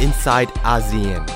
inside ASEAN.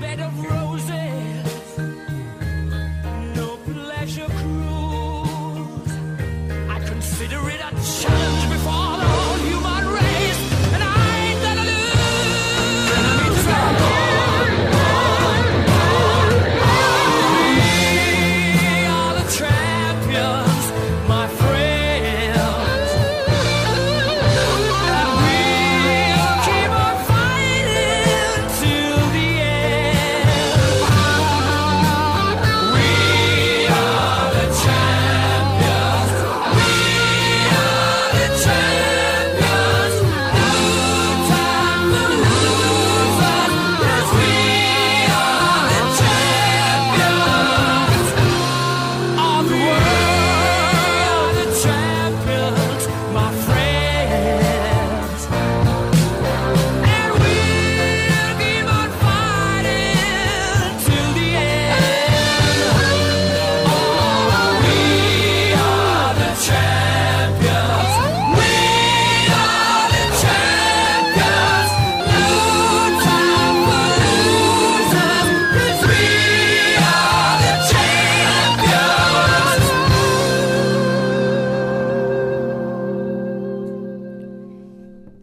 Bed of roses,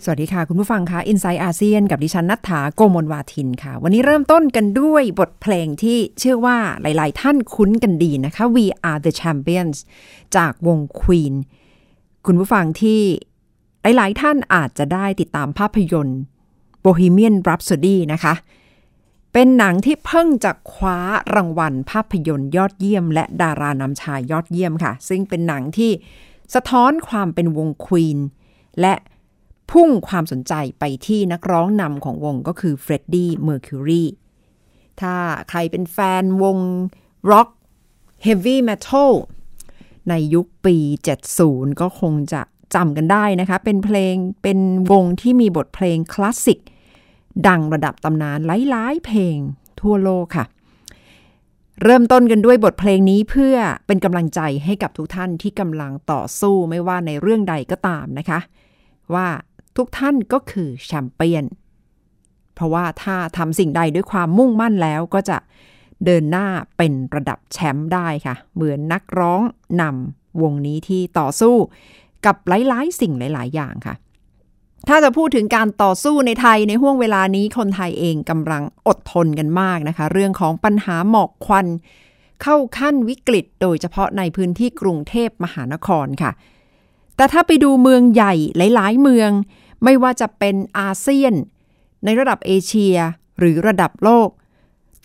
สวัสดีค่ะ คุณผู้ฟังคะ Inside อาเซียนกับดิฉันนัฐถาโกมลวาทินค่ะ วันนี้เริ่มต้นกันด้วยบทเพลงที่เชื่อว่าหลาย ๆ ท่านคุ้นกันดีนะคะ We Are the Champions จากวง Queen คุณผู้ฟังที่หลาย ๆ ท่านอาจจะได้ติดตามภาพยนตร์ Bohemian Rhapsody นะคะ เป็นหนังที่เพิ่งจะคว้ารางวัลภาพยนตร์ยอดเยี่ยม และดารานำชายยอดเยี่ยมค่ะ ซึ่งเป็นหนังที่สะท้อนความเป็นวง Queen และ พุ่งความสนใจไปที่นักร้องนำของวงก็คือ Freddie Mercury ถ้าใครเป็นแฟนวงร็อก heavy metal ในยุคปี 70 ก็คงจะจำกันได้นะคะ เป็นเพลงเป็นวงที่มีบทเพลงคลาสสิก ดังระดับตำนานหลายๆเพลงทั่วโลกค่ะ เริ่มต้นกันด้วยบทเพลงนี้เพื่อเป็นกำลังใจให้กับทุกท่านที่กำลังต่อสู้ไม่ว่าในเรื่องใดก็ตามนะคะ ว่า ทุกท่านก็คือแชมเปี้ยน เพราะว่าถ้าทำสิ่งใดด้วยความมุ่งมั่นแล้วก็จะเดินหน้าเป็นระดับแชมป์ได้ค่ะ เหมือนนักร้องนำวงนี้ที่ต่อสู้กับหลาย ๆ สิ่งหลาย ๆ อย่างค่ะ ถ้าจะพูดถึงการต่อสู้ในไทยในห่วงเวลานี้คนไทยเองกำลังอดทนกันมากนะคะ เรื่องของปัญหาหมอกควัน เข้าขั้นวิกฤตโดยเฉพาะในพื้นที่กรุงเทพมหานครค่ะ แต่ถ้าไปดูเมืองใหญ่หลาย ๆ เมือง ไม่ว่าจะเป็นอาเซียน ในระดับเอเชียหรือระดับโลก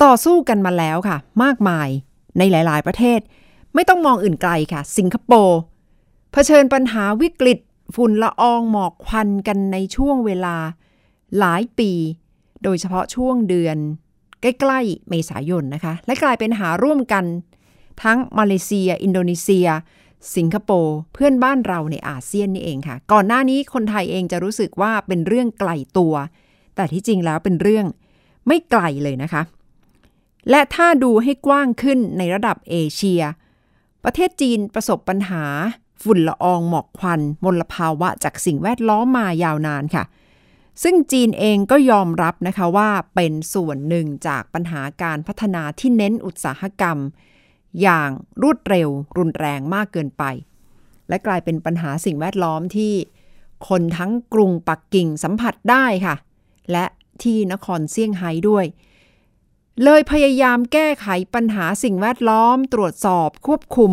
ต่อสู้กันมาแล้วค่ะ มากมายในหลาย ๆ ประเทศ ไม่ต้องมองอื่นไกลค่ะ สิงคโปร์เผชิญปัญหาวิกฤต ฝุ่นละอองหมอกควันกันในช่วงเวลา หลายปี โดยเฉพาะช่วงเดือน ใกล้ ๆ เมษายนนะคะ และกลายเป็นหาร่วมกัน ทั้งมาเลเซีย อินโดนีเซีย สิงคโปร์เพื่อนบ้านเราในอาเซียนนี่เองค่ะ ก่อนหน้านี้คนไทยเองจะรู้สึกว่าเป็นเรื่องไกลตัว แต่ที่จริงแล้วเป็นเรื่องไม่ไกลเลยนะคะ และถ้าดูให้กว้างขึ้นในระดับเอเชีย ประเทศจีนประสบปัญหา ฝุ่นละอองหมอกควันมลภาวะจากสิ่งแวดล้อมมายาวนานค่ะ ซึ่งจีนเองก็ยอมรับนะคะว่าเป็นส่วนหนึ่งจากปัญหาการพัฒนาที่เน้นอุตสาหกรรม อย่างรวดเร็วรุนแรงมากเกินไป และกลายเป็นปัญหาสิ่งแวดล้อมที่คนทั้งกรุงปักกิ่งสัมผัสได้ค่ะ และที่นครเซี่ยงไฮ้ด้วย เลยพยายามแก้ไขปัญหาสิ่งแวดล้อม ตรวจสอบควบคุม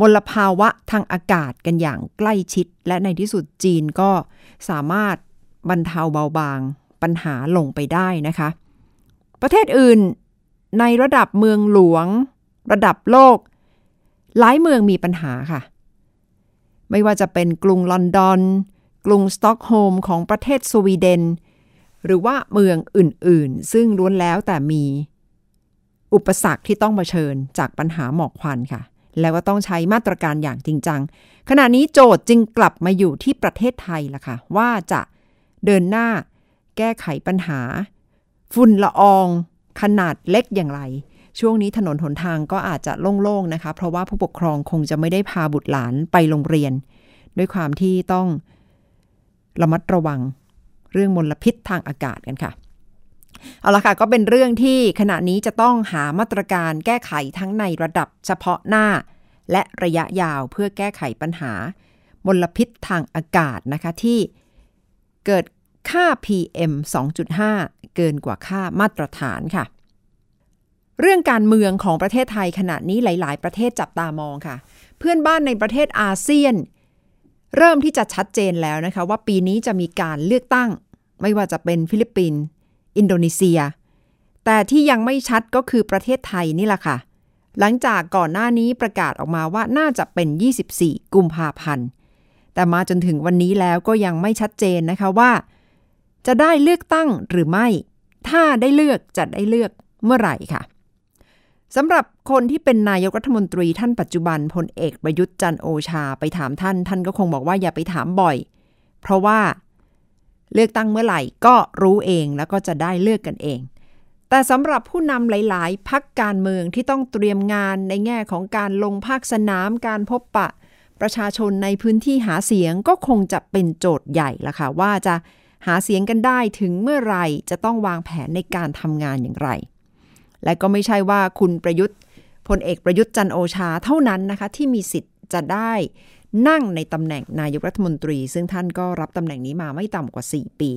มลภาวะทางอากาศกันอย่างใกล้ชิด และในที่สุดจีนก็สามารถบรรเทาเบาบางปัญหาลงไปได้นะคะ ประเทศอื่นในระดับเมืองหลวง ระดับโลก หลายเมืองมีปัญหาค่ะ ไม่ว่าจะเป็นกรุงลอนดอน กรุงสต็อกโฮมของประเทศสวีเดน หรือว่าเมืองอื่นๆ ซึ่งล้วนแล้วแต่มี อุปสรรคที่ต้องเผชิญจากปัญหาหมอกควันค่ะ แล้วก็ต้องใช้มาตรการอย่างจริงจัง ขณะนี้โจทย์จึงกลับมาอยู่ที่ประเทศไทยล่ะค่ะ ว่าจะเดินหน้าแก้ไขปัญหา ฝุ่นละออง ขนาดเล็กอย่างไร ช่วงนี้ถนนหนทางก็อาจจะโล่งๆนะคะ เพราะว่าผู้ปกครองคงจะไม่ได้พาบุตรหลานไปโรงเรียน ด้วยความที่ต้องระมัดระวังเรื่องมลพิษทางอากาศกันค่ะ เอาละค่ะ ก็เป็นเรื่องที่ขณะนี้จะต้องหามาตรการแก้ไขทั้งในระดับเฉพาะหน้า และระยะยาวเพื่อแก้ไขปัญหามลพิษทางอากาศนะคะที่เกิดค่า PM 2.5 เกินกว่าค่ามาตรฐานค่ะ เรื่องการเมืองของประเทศไทยขณะนี้หลาย ๆ ประเทศจับตามองค่ะ เพื่อนบ้านในประเทศอาเซียน เริ่มที่จะชัดเจนแล้วนะคะ ว่าปีนี้จะมีการเลือกตั้ง ไม่ว่าจะเป็นฟิลิปปินส์อินโดนีเซีย แต่ที่ยังไม่ชัดก็คือประเทศไทยนี่แหละค่ะ หลังจากก่อนหน้านี้ประกาศออกมาว่าน่าจะเป็น 24 กุมภาพันธ์แต่มาจนถึงวันนี้แล้วก็ยังไม่ชัดเจนนะคะว่า จะได้เลือกตั้งหรือไม่ ถ้าได้เลือกจะได้เลือกเมื่อไหร่ค่ะ สำหรับคนที่เป็นนายกรัฐมนตรีท่านปัจจุบันพลเอกประยุทธ์จันโอชาไปถามท่าน ท่านก็คงบอกว่าอย่าไปถามบ่อย เพราะว่าเลือกตั้งเมื่อไหร่ก็รู้เองแล้วก็จะได้เลือกกันเอง แต่สำหรับผู้นำหลาย ๆ พักการเมืองที่ต้องเตรียมงานในแง่ของการลงภาคสนามการพบปะ ประชาชนในพื้นที่หาเสียงก็คงจะเป็นโจทย์ใหญ่ละค่ะว่าจะหาเสียงกันได้ถึงเมื่อไหร่จะต้องวางแผนในการทำงานอย่างไร และก็ไม่ใช่ว่าคุณประยุทธ์พลเอกประยุทธ์จันโอชาเท่านั้นนะคะที่มีสิทธิ์จะได้นั่งในตำแหน่งนายกรัฐมนตรี ซึ่งท่านก็รับตำแหน่งนี้มาไม่ต่ำกว่า 4 ปี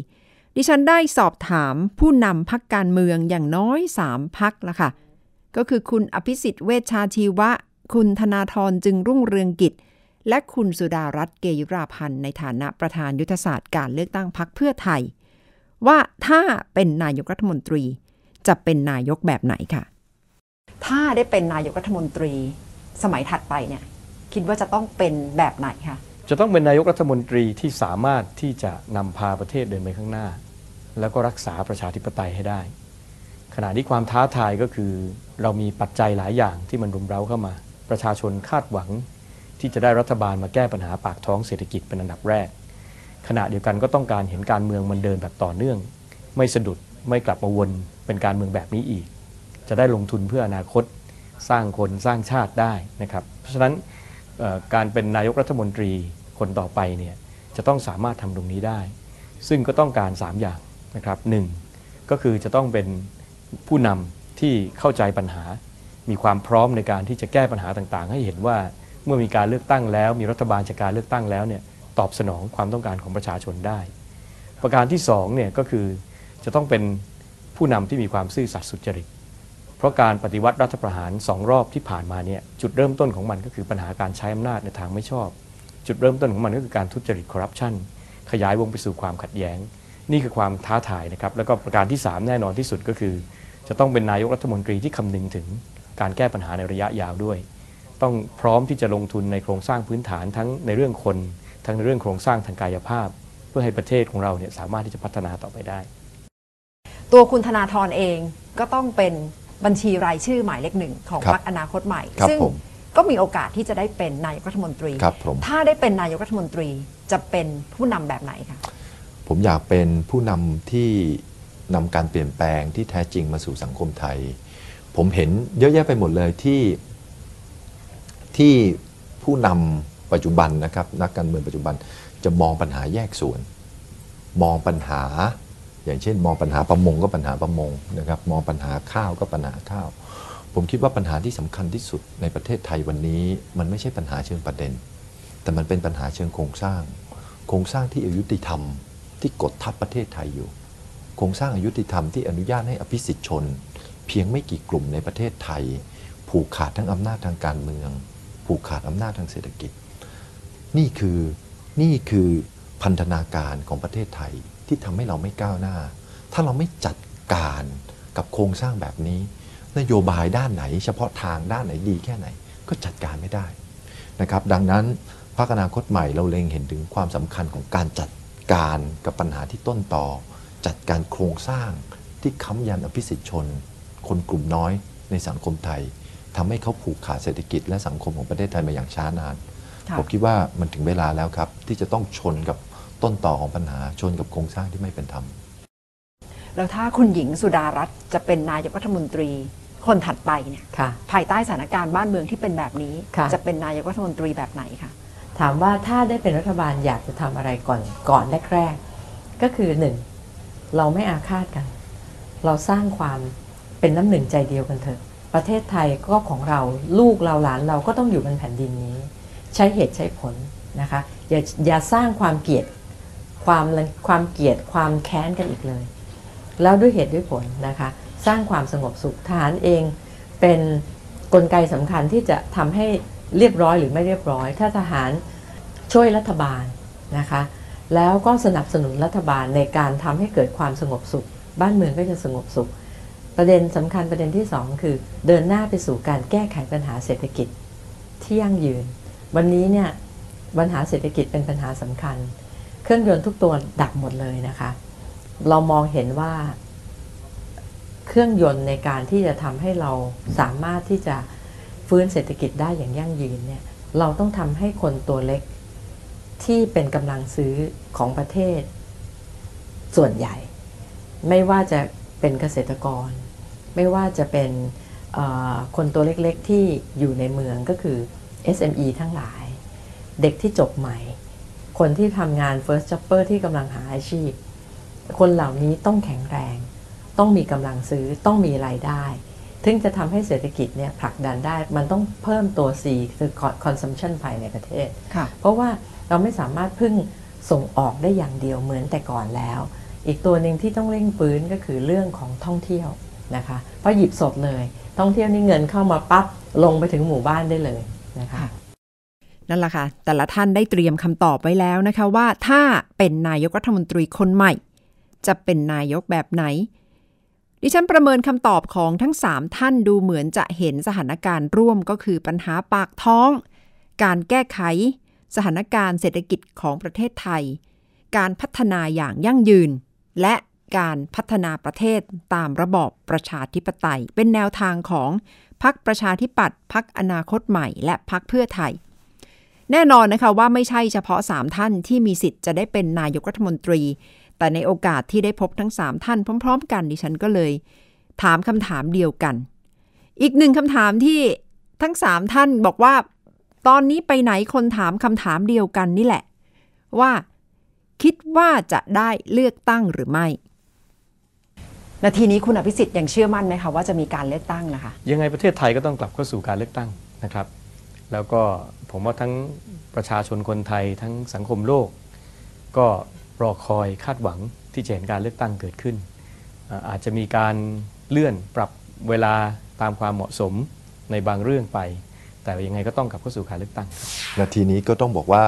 ดิฉันได้สอบถามผู้นำพักการเมืองอย่างน้อย 3 พักละค่ะ ก็คือคุณอภิสิทธิ์เวชชาชีวะ คุณธนาธรจึงรุ่งเรืองกิจ และคุณสุดารัตน์เกยุราพันธ์ในฐานะประธานยุทธศาสตร์การเลือกตั้งพักเพื่อไทย ว่าถ้าเป็นนายกรัฐมนตรี จะเป็นนายกแบบไหนค่ะ ถ้าได้เป็นนายกรัฐมนตรีสมัยถัดไปเนี่ยคิดว่าจะต้องเป็นแบบไหนคะจะต้องเป็นนายกรัฐมนตรีที่สามารถที่จะนำพาประเทศเดินไปข้างหน้า แล้วก็รักษาประชาธิปไตยให้ได้ ขณะที่ความท้าทายก็คือ เรามีปัจจัยหลายอย่างที่มันรุมเร้าเข้ามา ประชาชนคาดหวัง ที่จะได้รัฐบาลมาแก้ปัญหาปากท้องเศรษฐกิจเป็นอันดับแรก ขณะเดียวกันก็ต้องการเห็นการเมืองมันเดินแบบต่อเนื่อง ไม่สะดุด ไม่กลับมาวนเป็นการเมืองแบบนี้อีก จะได้ลงทุนเพื่ออนาคตสร้างคนสร้างชาติได้นะครับ เพราะฉะนั้นการเป็นนายกรัฐมนตรีคนต่อไปเนี่ยจะต้องสามารถทำตรงนี้ได้ ซึ่งก็ต้องการ 3 อย่างนะครับหนึ่งก็คือจะต้องเป็นผู้นำที่เข้าใจปัญหา มีความพร้อมในการที่จะแก้ปัญหาต่างๆ ให้เห็นว่าเมื่อมีการเลือกตั้งแล้ว มีรัฐบาลจากการเลือกตั้งแล้วเนี่ยตอบสนองความต้องการของประชาชนได้ ประการที่2เนี่ยก็คือ จะต้องเป็นผู้นำที่มีความซื่อสัตย์สุจริต เพราะการปฏิวัติรัฐประหารสองรอบที่ผ่านมาเนี่ยจุดเริ่มต้นของมันก็คือปัญหาการใช้อำนาจในทางไม่ชอบ จุดเริ่มต้นของมันก็คือการทุจริตคอร์รัปชันขยายวงไปสู่ความขัดแย้ง นี่คือความท้าทายนะครับแล้วก็ประการที่ 3 แน่นอนที่สุดก็คือ จะต้องเป็นนายกรัฐมนตรีที่คำนึงถึงการแก้ปัญหาในระยะยาวด้วย ต้องพร้อมที่จะลงทุนในโครงสร้างพื้นฐานทั้งในเรื่องคน ทั้งในเรื่องโครงสร้างทางกายภาพ เพื่อให้ประเทศของเราเนี่ยสามารถที่จะพัฒนาต่อไปได้ ตัวคุณธนาธรเองก็ต้องเป็นบัญชีรายชื่อหมายเลขหนึ่งของครับพรรคอนาคตใหม่ครับซึ่งผมก็มีโอกาสที่จะได้เป็นนายกรัฐมนตรีครับผมถ้าได้เป็นนายกรัฐมนตรีจะเป็นผู้นำแบบไหนคะผมอยากเป็นผู้นำที่นำการเปลี่ยนแปลงที่แท้จริงมาสู่สังคมไทย ผมเห็นเยอะแยะไปหมดเลยที่ที่ผู้นำปัจจุบันนะครับนักการเมืองปัจจุบันจะมองปัญหาแยกส่วน มองปัญหา อย่างเช่น มองปัญหาประมงก็ปัญหาประมงนะครับมองปัญหาข้าวก็ปัญหาข้าว ผมคิดว่าปัญหาที่สำคัญที่สุดในประเทศไทยวันนี้ มันไม่ใช่ปัญหาเชิงประเด็น แต่มันเป็นปัญหาเชิงโครงสร้าง โครงสร้างที่อายุติธรรม ที่กดทับประเทศไทยอยู่ โครงสร้างอายุติธรรมที่อนุญาตให้อภิสิทธิชน เพียงไม่กี่กลุ่มในประเทศไทย ผูกขาดทั้งอำนาจทางการเมือง ผูกขาดอำนาจทางเศรษฐกิจ นี่คือนี่คือพันธนาการของประเทศไทย ที่ทำให้เราไม่ก้าวหน้า ถ้าเราไม่จัดการกับโครงสร้างแบบนี้ นโยบายด้านไหน เฉพาะทางด้านไหนดีแค่ไหน ก็จัดการไม่ได้นะครับดังนั้นพรรคอนาคตใหม่เราเล็งเห็นถึงความสำคัญของการจัดการกับปัญหาที่ต้นต่อ จัดการโครงสร้างที่ค้ำยันอภิสิทธิชน คนกลุ่มน้อยในสังคมไทยทำให้เขาผูกขาดเศรษฐกิจและสังคมของประเทศไทยมาอย่างช้านานค่ะผมคิดว่ามันถึงเวลาแล้วครับ ที่จะต้องชนกับ ต้นต่อของปัญหาชนกับโครงสร้างที่ไม่เป็นธรรม แล้วถ้าคุณหญิงสุดารัตน์จะเป็นนายกรัฐมนตรีคนถัดไปเนี่ยค่ะภายใต้สถานการณ์บ้านเมืองที่เป็นแบบนี้ค่ะจะเป็นนายกรัฐมนตรีแบบไหนคะถามว่าถ้าได้เป็นรัฐบาลอยากจะทำอะไรก่อนก่อนแรกๆก็คือหนึ่งเราไม่อาฆาตกัน เราสร้างความเป็นน้ำหนึ่งใจเดียวกันเถอะ ประเทศไทยก็ของเราลูกเราหลานเราก็ต้องอยู่บนแผ่นดินนี้ ใช้เหตุใช้ผลนะคะอย่าอย่าสร้างความเกลียด ความความเกลียดความแค้นกันอีกเลย แล้วด้วยเหตุด้วยผลนะคะ สร้างความสงบสุขทหารเองเป็นกลไกสำคัญที่จะทำให้เรียบร้อยหรือไม่เรียบร้อย ถ้าทหารช่วยรัฐบาลนะคะ แล้วก็สนับสนุนรัฐบาลในการทำให้เกิดความสงบสุข บ้านเมืองก็จะสงบสุข ประเด็นสำคัญประเด็นที่สองคือ เดินหน้าไปสู่การแก้ไขปัญหาเศรษฐกิจที่ยั่งยืน วันนี้เนี่ยปัญหาเศรษฐกิจเป็นปัญหาสำคัญ เครื่องยนต์ทุกตัวดับหมดเลยนะคะ เรามองเห็นว่า เครื่องยนต์ในการที่จะทำให้เราสามารถที่จะฟื้นเศรษฐกิจได้อย่างยั่งยืนเนี่ยเราต้องทำให้คนตัวเล็กที่เป็นกำลังซื้อของประเทศ ส่วนใหญ่ ไม่ว่าจะเป็นเกษตรกร ไม่ว่าจะเป็นคนตัวเล็กๆที่อยู่ในเมืองก็คือ SME ทั้งหลาย เด็กที่จบใหม่ คนที่ทำงาน First Jobber ที่กำลังหาอาชีพ คนเหล่านี้ต้องแข็งแรง ต้องมีกำลังซื้อต้องมีรายได้ถึงจะทำให้เศรษฐกิจเนี่ยผลักดันได้ มันต้องเพิ่มตัว C คือ consumption ภายในประเทศค่ะเพราะว่าเราไม่สามารถพึ่งส่งออกได้อย่างเดียวเหมือนแต่ก่อนแล้ว อีกตัวหนึ่งที่ต้องเร่งปื้นก็คือเรื่องของท่องเที่ยวนะคะเพราะหยิบสดเลย ท่องเที่ยวนี่เงินเข้ามาปั๊บลงไปถึงหมู่บ้านได้เลยนะคะค่ะ นั่นแหละค่ะ แต่ละท่านได้เตรียมคำตอบไว้แล้วนะคะว่าถ้าเป็นนายกรัฐมนตรีคนใหม่ จะเป็นนายกแบบไหน ดิฉันประเมินคำตอบของทั้ง 3 ท่านดูเหมือนจะเห็นสถานการณ์ร่วมก็คือปัญหาปากท้อง การแก้ไข สถานการณ์เศรษฐกิจของประเทศไทย การพัฒนาอย่างยั่งยืน และการพัฒนาประเทศตามระบอบประชาธิปไตย เป็นแนวทางของพรรคประชาธิปัตย์พรรคอนาคตใหม่ และพรรคเพื่อไทย แน่นอนนะคะว่าไม่ใช่เฉพาะ 3 ท่านที่มีสิทธิ์จะได้เป็นนายกรัฐมนตรี แต่ในโอกาสที่ได้พบทั้ง 3 ท่านพร้อม ๆ กันดิฉันก็เลย ถามคำถามเดียวกัน อีกหนึ่งคำถามที่ทั้ง 3 ท่านบอกว่า ตอนนี้ไปไหนคนถามคำถามเดียวกันนี่แหละ ว่าคิดว่าจะได้เลือกตั้งหรือไม่นาทีนี้คุณอภิสิทธิ์ยังเชื่อมั่นไหมคะว่าจะมีการเลือกตั้งนะคะ ยังไงประเทศไทยก็ต้องกลับเข้าสู่การเลือกตั้งนะครับ แล้วก็ผมว่าทั้งประชาชนคนไทยทั้งสังคมโลก ก็รอคอยคาดหวังที่จะเห็นการเลือกตั้งเกิดขึ้น อาจจะมีการเลื่อนปรับเวลาตามความเหมาะสมในบางเรื่องไป แต่ยังไงก็ต้องกลับเข้าสู่การเลือกตั้ง นาทีนี้ก็ต้องบอกว่า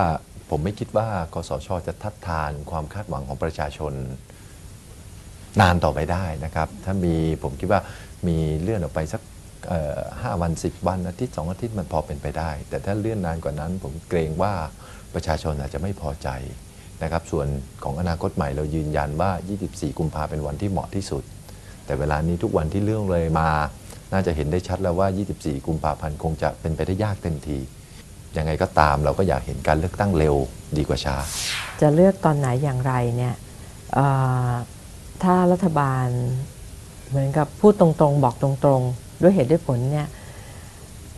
ผมไม่คิดว่ากสชจะทัดทานความคาดหวังของประชาชนนานต่อไปได้นะครับ ถ้ามีผมคิดว่ามีเลื่อนออกไปสัก ห้าวันสิบวันอาทิตย์สองอาทิตย์มันพอเป็นไปได้ แต่ถ้าเลื่อนนานกว่านั้น ผมเกรงว่าประชาชนอาจจะไม่พอใจนะครับ ส่วนของอนาคตใหม่เรายืนยันว่า 24 กุมภาเป็นวันที่เหมาะที่สุด แต่เวลานี้ทุกวันที่เรื่องเลยมา น่าจะเห็นได้ชัดแล้วว่า 24 กุมภาพันธ์คงจะเป็นไปได้ยากเต็มทียังไงก็ตามเราก็อยากเห็นการเลือกตั้งเร็วดีกว่าช้า จะเลือกตอนไหนอย่างไรเนี่ยถ้ารัฐบาลเหมือนกับพูดตรงๆ บอกตรงๆ ด้วยเหตุด้วยผลเนี่ย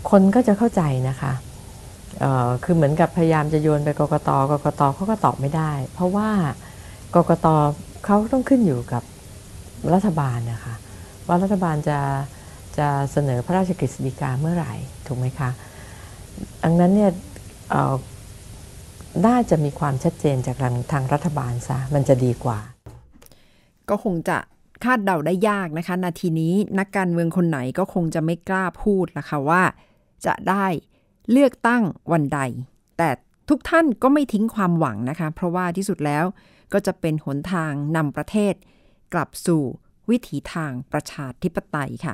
คนก็จะเข้าใจนะคะคือเหมือนกับพยายามจะโยนไปกกตกกตเขาก็ตอบไม่ได้ เพราะว่ากกตเขาต้องขึ้นอยู่กับรัฐบาลนะคะ ว่ารัฐบาลจะจะเสนอพระราชกฤษฎีกาเมื่อไหร่ถูกไหมคะดังนั้นเนี่ยน่าจะมีความชัดเจนจากทางรัฐบาลซะมันจะดีกว่า ก็คงจะ คาดเดาได้ยากนะคะ นาทีนี้นักการเมืองคนไหนก็คงจะไม่กล้าพูดละค่ะว่า จะได้เลือกตั้งวันใด แต่ทุกท่านก็ไม่ทิ้งความหวังนะคะ เพราะว่าที่สุดแล้วก็จะเป็นหนทางนำประเทศ กลับสู่วิถีทางประชาธิปไตยค่ะ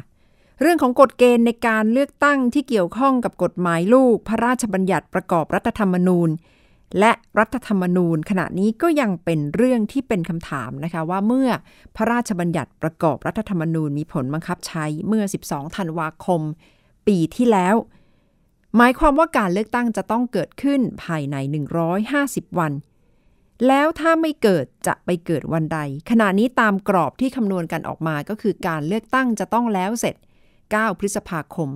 เรื่องของกฎเกณฑ์ในการเลือกตั้งที่เกี่ยวข้องกับกฎหมายลูก พระราชบัญญัติประกอบรัฐธรรมนูญ และรัฐธรรมนูญขณะนี้ก็ยังเป็นเรื่องที่เป็นคำถามนะคะว่าเมื่อพระราชบัญญัติประกอบรัฐธรรมนูญมีผลบังคับใช้เมื่อ 12 ธันวาคม ปีที่แล้ว หมายความว่าการเลือกตั้งจะต้องเกิดขึ้นภายใน 150 วัน แล้วถ้าไม่เกิดจะไปเกิดวันใด ขณะนี้ตามกรอบที่คำนวณกันออกมาก็คือการเลือกตั้งจะต้องแล้วเสร็จ 9 พฤษภาคม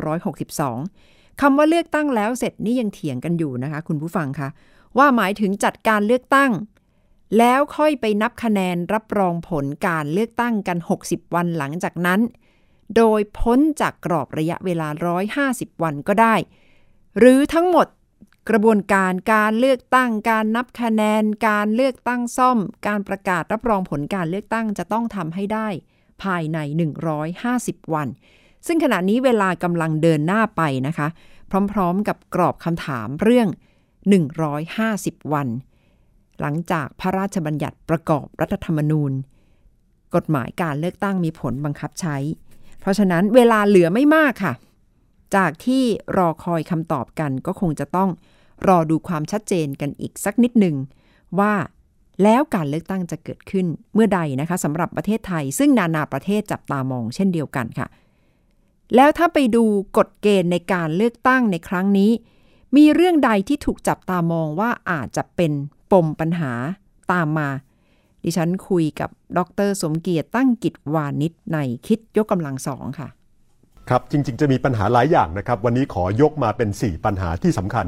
2562 คำว่าเลือกตั้งแล้วเสร็จนี่ยังเถียงกันอยู่นะคะ คุณผู้ฟังคะว่าหมายถึงจัดการเลือกตั้ง แล้วค่อยไปนับคะแนนรับรองผลการเลือกตั้งกัน 60 วันหลังจากนั้น โดยพ้นจากกรอบระยะเวลา 150 วันก็ได้ หรือทั้งหมดกระบวนการการเลือกตั้ง การนับคะแนน การเลือกตั้งซ่อม การประกาศรับรองผลการเลือกตั้งจะต้องทำให้ได้ ภายใน 150 วัน ซึ่งขณะนี้เวลากำลังเดินหน้าไปนะคะ พร้อมๆ กับกรอบคำถามเรื่อง 150 วัน หลังจากพระราชบัญญัติประกอบรัฐธรรมนูญ กฎหมายการเลือกตั้งมีผลบังคับใช้ เพราะฉะนั้นเวลาเหลือไม่มากค่ะ จากที่รอคอยคำตอบกันก็คงจะต้องรอดูความชัดเจนกันอีกสักนิดหนึ่งว่าแล้วการเลือกตั้งจะเกิดขึ้นเมื่อใดนะคะสำหรับประเทศไทย ซึ่งนานาประเทศจับตามองเช่นเดียวกันค่ะ แล้วถ้าไปดูกฎเกณฑ์ในการเลือกตั้งในครั้งนี้ มีเรื่องใดที่ถูกจับตามองว่าอาจจะเป็นปมปัญหาตามมา ดิฉันคุยกับดรสมเกียรติตั้งกิจวานิชในคิดยกกำลังสองค่ะ ครับจริง ๆ จะมีปัญหาหลายอย่างนะครับ วันนี้ขอยกมาเป็น 4 ปัญหาที่สำคัญ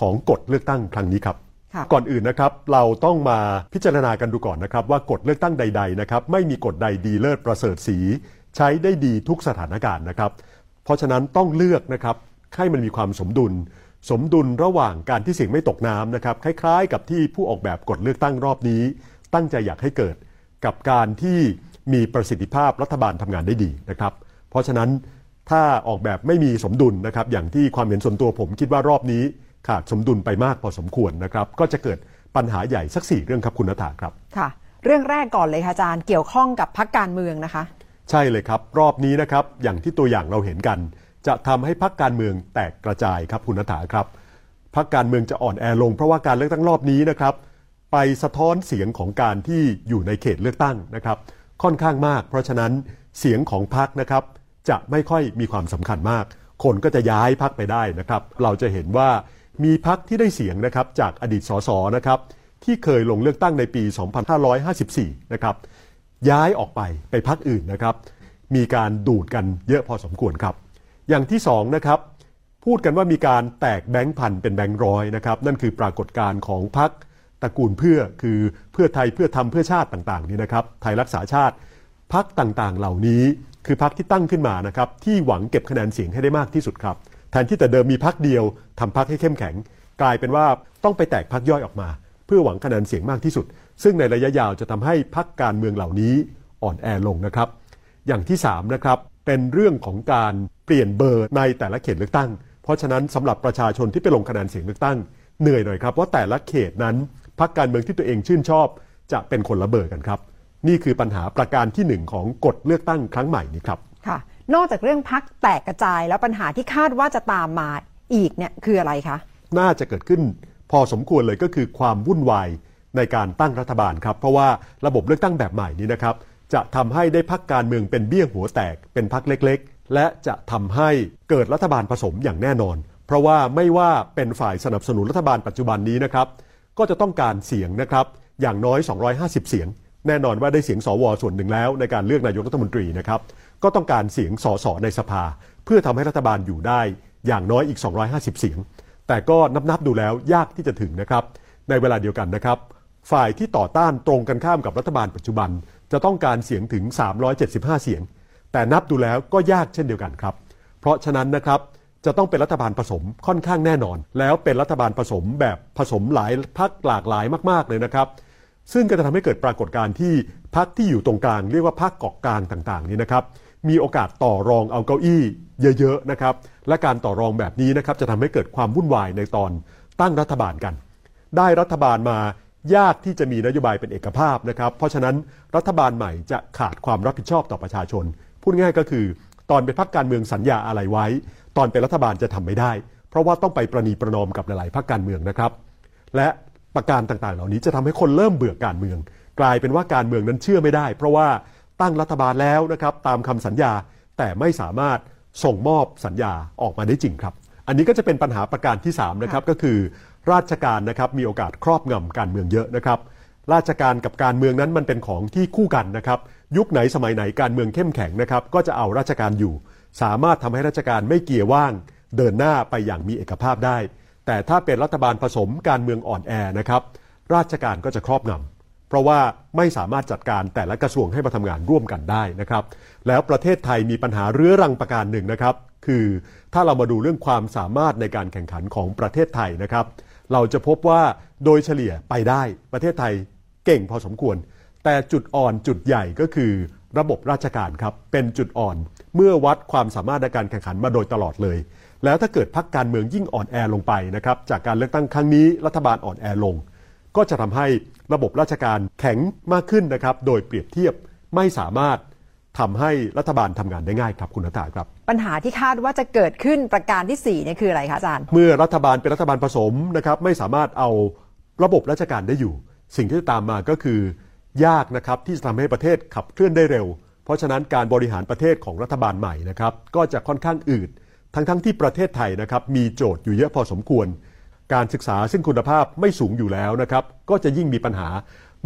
ของกฎเลือกตั้งครั้งนี้ครับค่ะก่อนอื่นนะครับเราต้องมาพิจารณากันดูก่อนนะครับว่ากฎเลือกตั้งใด ๆนะครับ ไม่มีกฎใดดีเลิศประเสริฐสี ใช้ได้ดีทุกสถานการณ์นะครับ เพราะฉะนั้นต้องเลือกนะครับให้มันมีความสมดุล สมดุลระหว่างการที่เสียงไม่ตกน้ำนะครับคล้ายๆ กับที่ผู้ออกแบบกฎเลือกตั้งรอบนี้ ตั้งใจอยากให้เกิดกับการที่มีประสิทธิภาพรัฐบาลทำงานได้ดีนะครับ เพราะฉะนั้นถ้าออกแบบไม่มีสมดุลนะครับ อย่างที่ความเห็นส่วนตัวผมคิดว่ารอบนี้ขาดสมดุลไปมากพอสมควรนะครับ ก็จะเกิดปัญหาใหญ่สักสี่เรื่องครับคุณนฐาครับ ค่ะ เรื่องแรกก่อนเลยค่ะอาจารย์เกี่ยวข้องกับพักการเมืองนะคะ ใช่เลยครับ รอบนี้นะครับ อย่างที่ตัวอย่างเราเห็นกัน จะทำให้พักการเมืองแตกกระจายครับคุณนัฐาครับพักการเมืองจะอ่อนแอลงเพราะว่าการเลือกตั้งรอบนี้นะครับ ไปสะท้อนเสียงของการที่อยู่ในเขตเลือกตั้งนะครับ ค่อนข้างมาก เพราะฉะนั้นเสียงของพักนะครับ จะไม่ค่อยมีความสำคัญมาก คนก็จะย้ายพักไปได้นะครับ เราจะเห็นว่ามีพักที่ได้เสียงนะครับจากอดีตสสนะครับที่เคยลงเลือกตั้งในปี 2554 นะครับ ย้ายออกไปไปพักอื่นนะครับ มีการดูดกันเยอะพอสมควรครับ อย่างที่สองนะครับพูดกันว่ามีการแตกแบงค์พันเป็นแบงค์ร้อยนะครับ นั่นคือปรากฏการณ์ของพักตระกูลเพื่อคือเพื่อไทยเพื่อทำเพื่อชาติต่างๆนี่นะครับไทยรักษาชาติพักต่างๆ เหล่านี้คือพักที่ตั้งขึ้นมานะครับที่หวังเก็บคะแนนเสียงให้ได้มากที่สุดครับแทนที่แต่เดิมมีพักเดียวทำพักให้เข้มแข็ง กลายเป็นว่าต้องไปแตกพักย่อยออกมา เพื่อหวังคะแนนเสียงมากที่สุด ซึ่งในระยะยาวจะทำให้พักการเมืองเหล่านี้อ่อนแอลงนะครับ อย่างที่3นะครับเป็นเรื่องของการเปลี่ยนเบอร์ในแต่ละเขตเลือกตั้ง เพราะฉะนั้นสำหรับประชาชนที่ไปลงคะแนนเสียงเลือกตั้งเหนื่อยหน่อยครับว่าแต่ละเขตนั้นพักการเมืองที่ตัวเองชื่นชอบ จะเป็นคนละเบอร์กันครับ นี่คือปัญหาประการที่หนึ่งของกฎเลือกตั้งครั้งใหม่นี้ครับค่ะ นอกจากเรื่องพักแตกกระจายแล้วปัญหาที่คาดว่าจะตามมาอีกเนี่ยคืออะไรคะน่าจะเกิดขึ้น พอสมควรเลยก็คือความวุ่นวาย ในการตั้งรัฐบาลครับเพราะว่าระบบเลือกตั้งแบบใหม่นี้นะครับจะทำให้ได้พักการเมืองเป็นเบี้ยหัวแตกเป็นพักเล็กๆ และจะทำให้เกิดรัฐบาลผสมอย่างแน่นอน เพราะว่าไม่ว่าเป็นฝ่ายสนับสนุนรัฐบาลปัจจุบันนี้นะครับก็จะต้องการเสียงนะครับอย่างน้อย 250 เสียง แน่นอนว่าได้เสียงสวส่วนหนึ่งแล้ว ในการเลือกนายกรัฐมนตรีนะครับก็ต้องการเสียงสสในสภา เพื่อทำให้รัฐบาลอยู่ได้อย่างน้อยอีก 250 เสียง แต่ก็นับๆดูแล้วยากที่จะถึงนะครับในเวลาเดียวกันนะครับ ฝ่ายที่ต่อต้านตรงกันข้ามกับรัฐบาลปัจจุบัน จะต้องการเสียงถึง 375 เสียง แต่นับดูแล้วก็ยากเช่นเดียวกันครับ เพราะฉะนั้นนะครับจะต้องเป็นรัฐบาลผสมค่อนข้างแน่นอน แล้วเป็นรัฐบาลผสมแบบผสมหลายพักหลากหลายมาก ๆ เลยนะครับ ซึ่งก็จะทำให้เกิดปรากฏการณ์ที่พักที่อยู่ตรงกลางเรียกว่าพักเกาะกลางต่างๆ นี้นะครับมีโอกาสต่อรองเอาเก้าอี้เยอะๆนะครับและการต่อรองแบบนี้นะครับจะทำให้เกิดความวุ่นวายในตอนตั้งรัฐบาลกัน ได้รัฐบาลมา ยากที่จะมีนโยบายเป็นเอกภาพนะครับ เพราะฉะนั้นรัฐบาลใหม่จะขาดความรับผิดชอบต่อประชาชน พูดง่ายก็คือ ตอนเป็นพักการเมืองสัญญาอะไรไว้ ตอนเป็นรัฐบาลจะทำไม่ได้ เพราะว่าต้องไปประนีประนอมกับหลายๆพักการเมืองนะครับ และประการต่างๆ เหล่านี้จะทำให้คนเริ่มเบื่อการเมือง กลายเป็นว่าการเมืองนั้นเชื่อไม่ได้ เพราะว่าตั้งรัฐบาลแล้วนะครับตามคำสัญญาแต่ไม่สามารถส่งมอบสัญญาออกมาได้จริงครับ อันนี้ก็จะเป็นปัญหาประการที่3นะครับก็คือ ราชการนะครับมีโอกาสครอบงำการเมืองเยอะนะครับ ราชการกับการเมืองนั้นมันเป็นของที่คู่กันนะครับ ยุคไหนสมัยไหนการเมืองเข้มแข็งนะครับ ก็จะเอาราชการอยู่ สามารถทำให้ราชการไม่เกียร์ว่าง เดินหน้าไปอย่างมีเอกภาพได้ แต่ถ้าเป็นรัฐบาลผสมการเมืองอ่อนแอนะครับ ราชการก็จะครอบงำเพราะว่าไม่สามารถจัดการแต่ละกระทรวงให้มาทำงานร่วมกันได้นะครับ แล้วประเทศไทยมีปัญหาเรื้อรังประการหนึ่งนะครับ คือถ้าเรามาดูเรื่องความสามารถในการแข่งขันของประเทศไทยนะครับ เราจะพบว่าโดยเฉลี่ยไปได้ประเทศไทยเก่งพอสมควร แต่จุดอ่อนจุดใหญ่ก็คือระบบราชการครับเป็นจุดอ่อน เมื่อวัดความสามารถในการแข่งขันมาโดยตลอดเลย แล้วถ้าเกิดพักการเมืองยิ่งอ่อนแอลงไปนะครับจากการเลือกตั้งครั้งนี้รัฐบาลอ่อนแอลง ก็จะทำให้ระบบราชการแข็งมากขึ้นนะครับโดยเปรียบเทียบไม่สามารถ ทำให้รัฐบาลทำงานได้ง่ายครับคุณนัฐาครับ ปัญหาที่คาดว่าจะเกิดขึ้นประการที่4เนี่ยคืออะไรคะอาจารย์ เมื่อรัฐบาลเป็นรัฐบาลผสมนะครับไม่สามารถเอาระบบราชการได้อยู่ สิ่งที่จะตามมาก็คือยากนะครับที่จะทำให้ประเทศขับเคลื่อนได้เร็ว เพราะฉะนั้นการบริหารประเทศของรัฐบาลใหม่นะครับก็จะค่อนข้างอืดทั้งๆทที่ประเทศไทยนะครับมีโจทย์อยู่เยอะพอสมควร การศึกษาซึ่งคุณภาพไม่สูงอยู่แล้วนะครับก็จะยิ่งมีปัญหา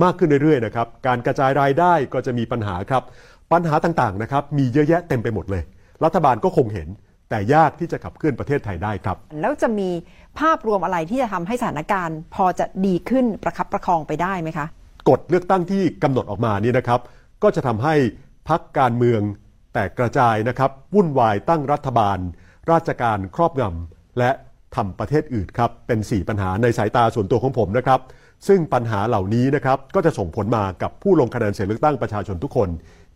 มากขึ้นเรื่อยๆนะครับการกระจายรายได้ก็จะมีปัญหาครับ ปัญหาต่างๆนะครับมีเยอะแยะเต็มไปหมดเลย รัฐบาลก็คงเห็นแต่ยากที่จะขับเคลื่อนประเทศไทยได้ครับ แล้วจะมีภาพรวมอะไรที่จะทำให้สถานการณ์ พอจะดีขึ้นประคับประคองไปได้ไหมคะกฎเลือกตั้งที่กำหนดออกมานี่นะครับ ก็จะทำให้พักการเมืองแตกกระจายนะครับวุ่นวายตั้งรัฐบาล ราชการครอบงำและทำประเทศอื่นครับเป็น 4 ปัญหาในสายตาส่วนตัวของผมนะครับ ซึ่งปัญหาเหล่านี้นะครับก็จะส่งผลมากับผู้ลงคะแนนเสียงเลือกตั้งประชาชนทุกคน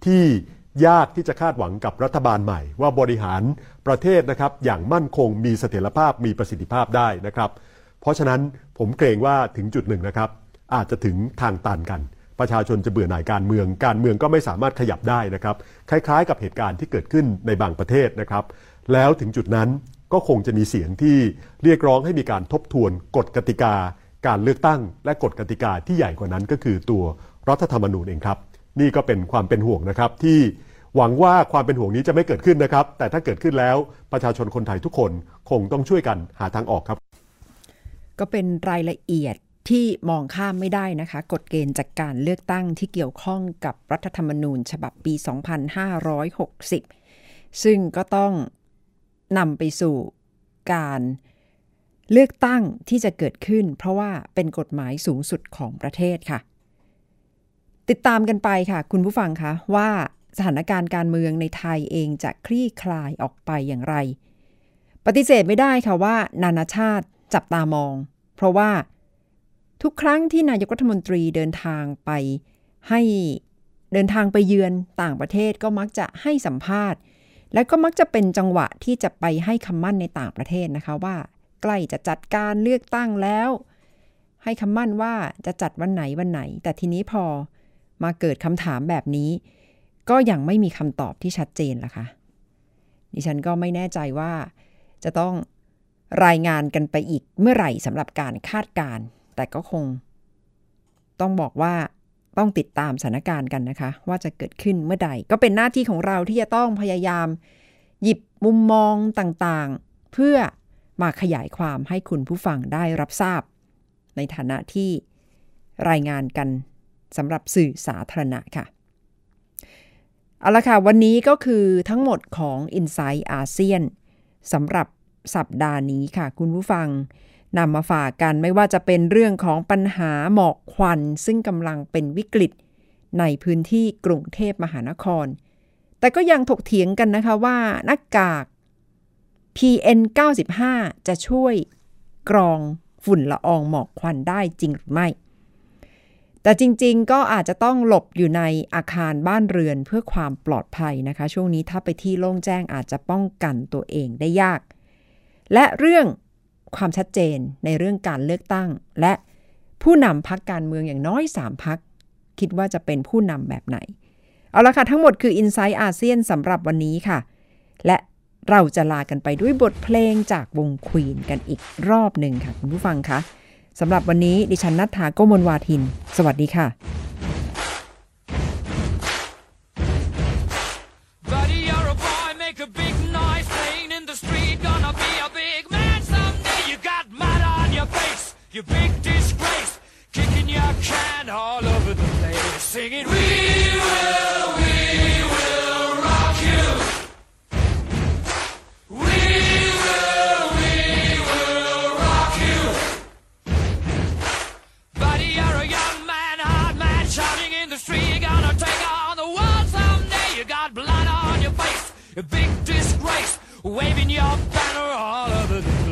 ที่ยากที่จะคาดหวังกับรัฐบาลใหม่ ว่าบริหารประเทศนะครับอย่างมั่นคงมีเสถียรภาพมีประสิทธิภาพได้นะครับ เพราะฉะนั้นผมเกรงว่าถึงจุดหนึ่งนะครับ อาจจะถึงทางตันกัน ประชาชนจะเบื่อหน่ายการเมือง การเมืองก็ไม่สามารถขยับได้นะครับ คล้ายๆ กับเหตุการณ์ที่เกิดขึ้นในบางประเทศนะครับ แล้วถึงจุดนั้นก็คงจะมีเสียงที่เรียกร้องให้มีการทบทวนกฎกติกา การเลือกตั้งและกฎกติกาที่ใหญ่กว่านั้นก็คือตัวรัฐธรรมนูญเองครับ นี่ก็เป็นความเป็นห่วงนะครับที่หวังว่าความเป็นห่วงนี้จะไม่เกิดขึ้นนะครับ แต่ถ้าเกิดขึ้นแล้วประชาชนคนไทยทุกคนคงต้องช่วยกันหาทางออกครับ ก็เป็นรายละเอียดที่มองข้ามไม่ได้นะคะ กฎเกณฑ์จากการเลือกตั้งที่เกี่ยวข้องกับรัฐธรรมนูญ ฉบับปี 2560 ซึ่งก็ต้องนำไปสู่การ เลือกตั้งที่จะเกิดขึ้น เพราะว่าเป็นกฎหมายสูงสุดของประเทศค่ะ ติดตามกันไปค่ะ คุณผู้ฟังคะว่าสถานการณ์การเมืองในไทยเองจะคลี่คลายออกไปอย่างไร ปฏิเสธไม่ได้ค่ะว่า นานาชาติจับตามอง เพราะว่าทุกครั้งที่นายกรัฐมนตรีเดินทางไปให้เดินทางไปเยือนต่างประเทศก็มักจะให้สัมภาษณ์ และก็มักจะเป็นจังหวะที่จะไปให้คำมั่นในต่างประเทศนะคะว่า ใกล้จะจัดการเลือกตั้งแล้ว ให้คำมั่นว่าจะจัดวันไหนวันไหน แต่ทีนี้พอมาเกิดคำถามแบบนี้ ก็ยังไม่มีคำตอบที่ชัดเจนล่ะคะดิฉันก็ไม่แน่ใจว่าจะต้องรายงานกันไปอีกเมื่อไหร่สำหรับการคาดการณ์แต่ก็คง ต้องบอกว่าต้องติดตามสถานการณ์กันนะคะ ว่าจะเกิดขึ้นเมื่อใด ก็เป็นหน้าที่ของเราที่จะต้องพยายาม หยิบมุมมองต่างๆ เพื่อ มาขยายความให้คุณผู้ฟังได้รับทราบ ในฐานะที่รายงานกันสำหรับสื่อสาธารณะค่ะ เอาละค่ะ วันนี้ก็คือทั้งหมดของ i n s i ซต์อาเซียนสำหรับสัปดาห์นี้ค่ะ คุณผู้ฟังนำมาฝากกันไม่ว่าจะเป็นเรื่องของปัญหาหมอกควัน ซึ่งกำลังเป็นวิกฤต ในพื้นที่กรุงเทพมหานคร แต่ก็ยังถกเถียงกันนะคะว่าหน้ากาก PN 95 จะช่วยกรองฝุ่นละอองหมอกควันได้จริงหรือไม่ แต่จริงๆ ก็อาจจะต้องหลบอยู่ในอาคารบ้านเรือนเพื่อความปลอดภัยนะคะ ช่วงนี้ถ้าไปที่โล่งแจ้งอาจจะป้องกันตัวเองได้ยาก และเรื่องความชัดเจนในเรื่องการเลือกตั้ง และผู้นำพักการเมืองอย่างน้อย 3พักคิดว่าจะเป็นผู้นำแบบไหน เอาละค่ะ ทั้งหมดคือ i n s i ซต์อาเซียนสำหรับวันนี้ค่ะ และ เราจะลากันไปด้วยบทเพลงจากวงควีนกันอีกรอบหนึ่งค่ะ คุณผู้ฟังคะสำหรับวันนี้ดิฉันนัทธาโกมลวาทิน สวัสดีค่ะ you big disgrace, kicking your can all over the place, singing We will. A big disgrace, waving your banner all over the place.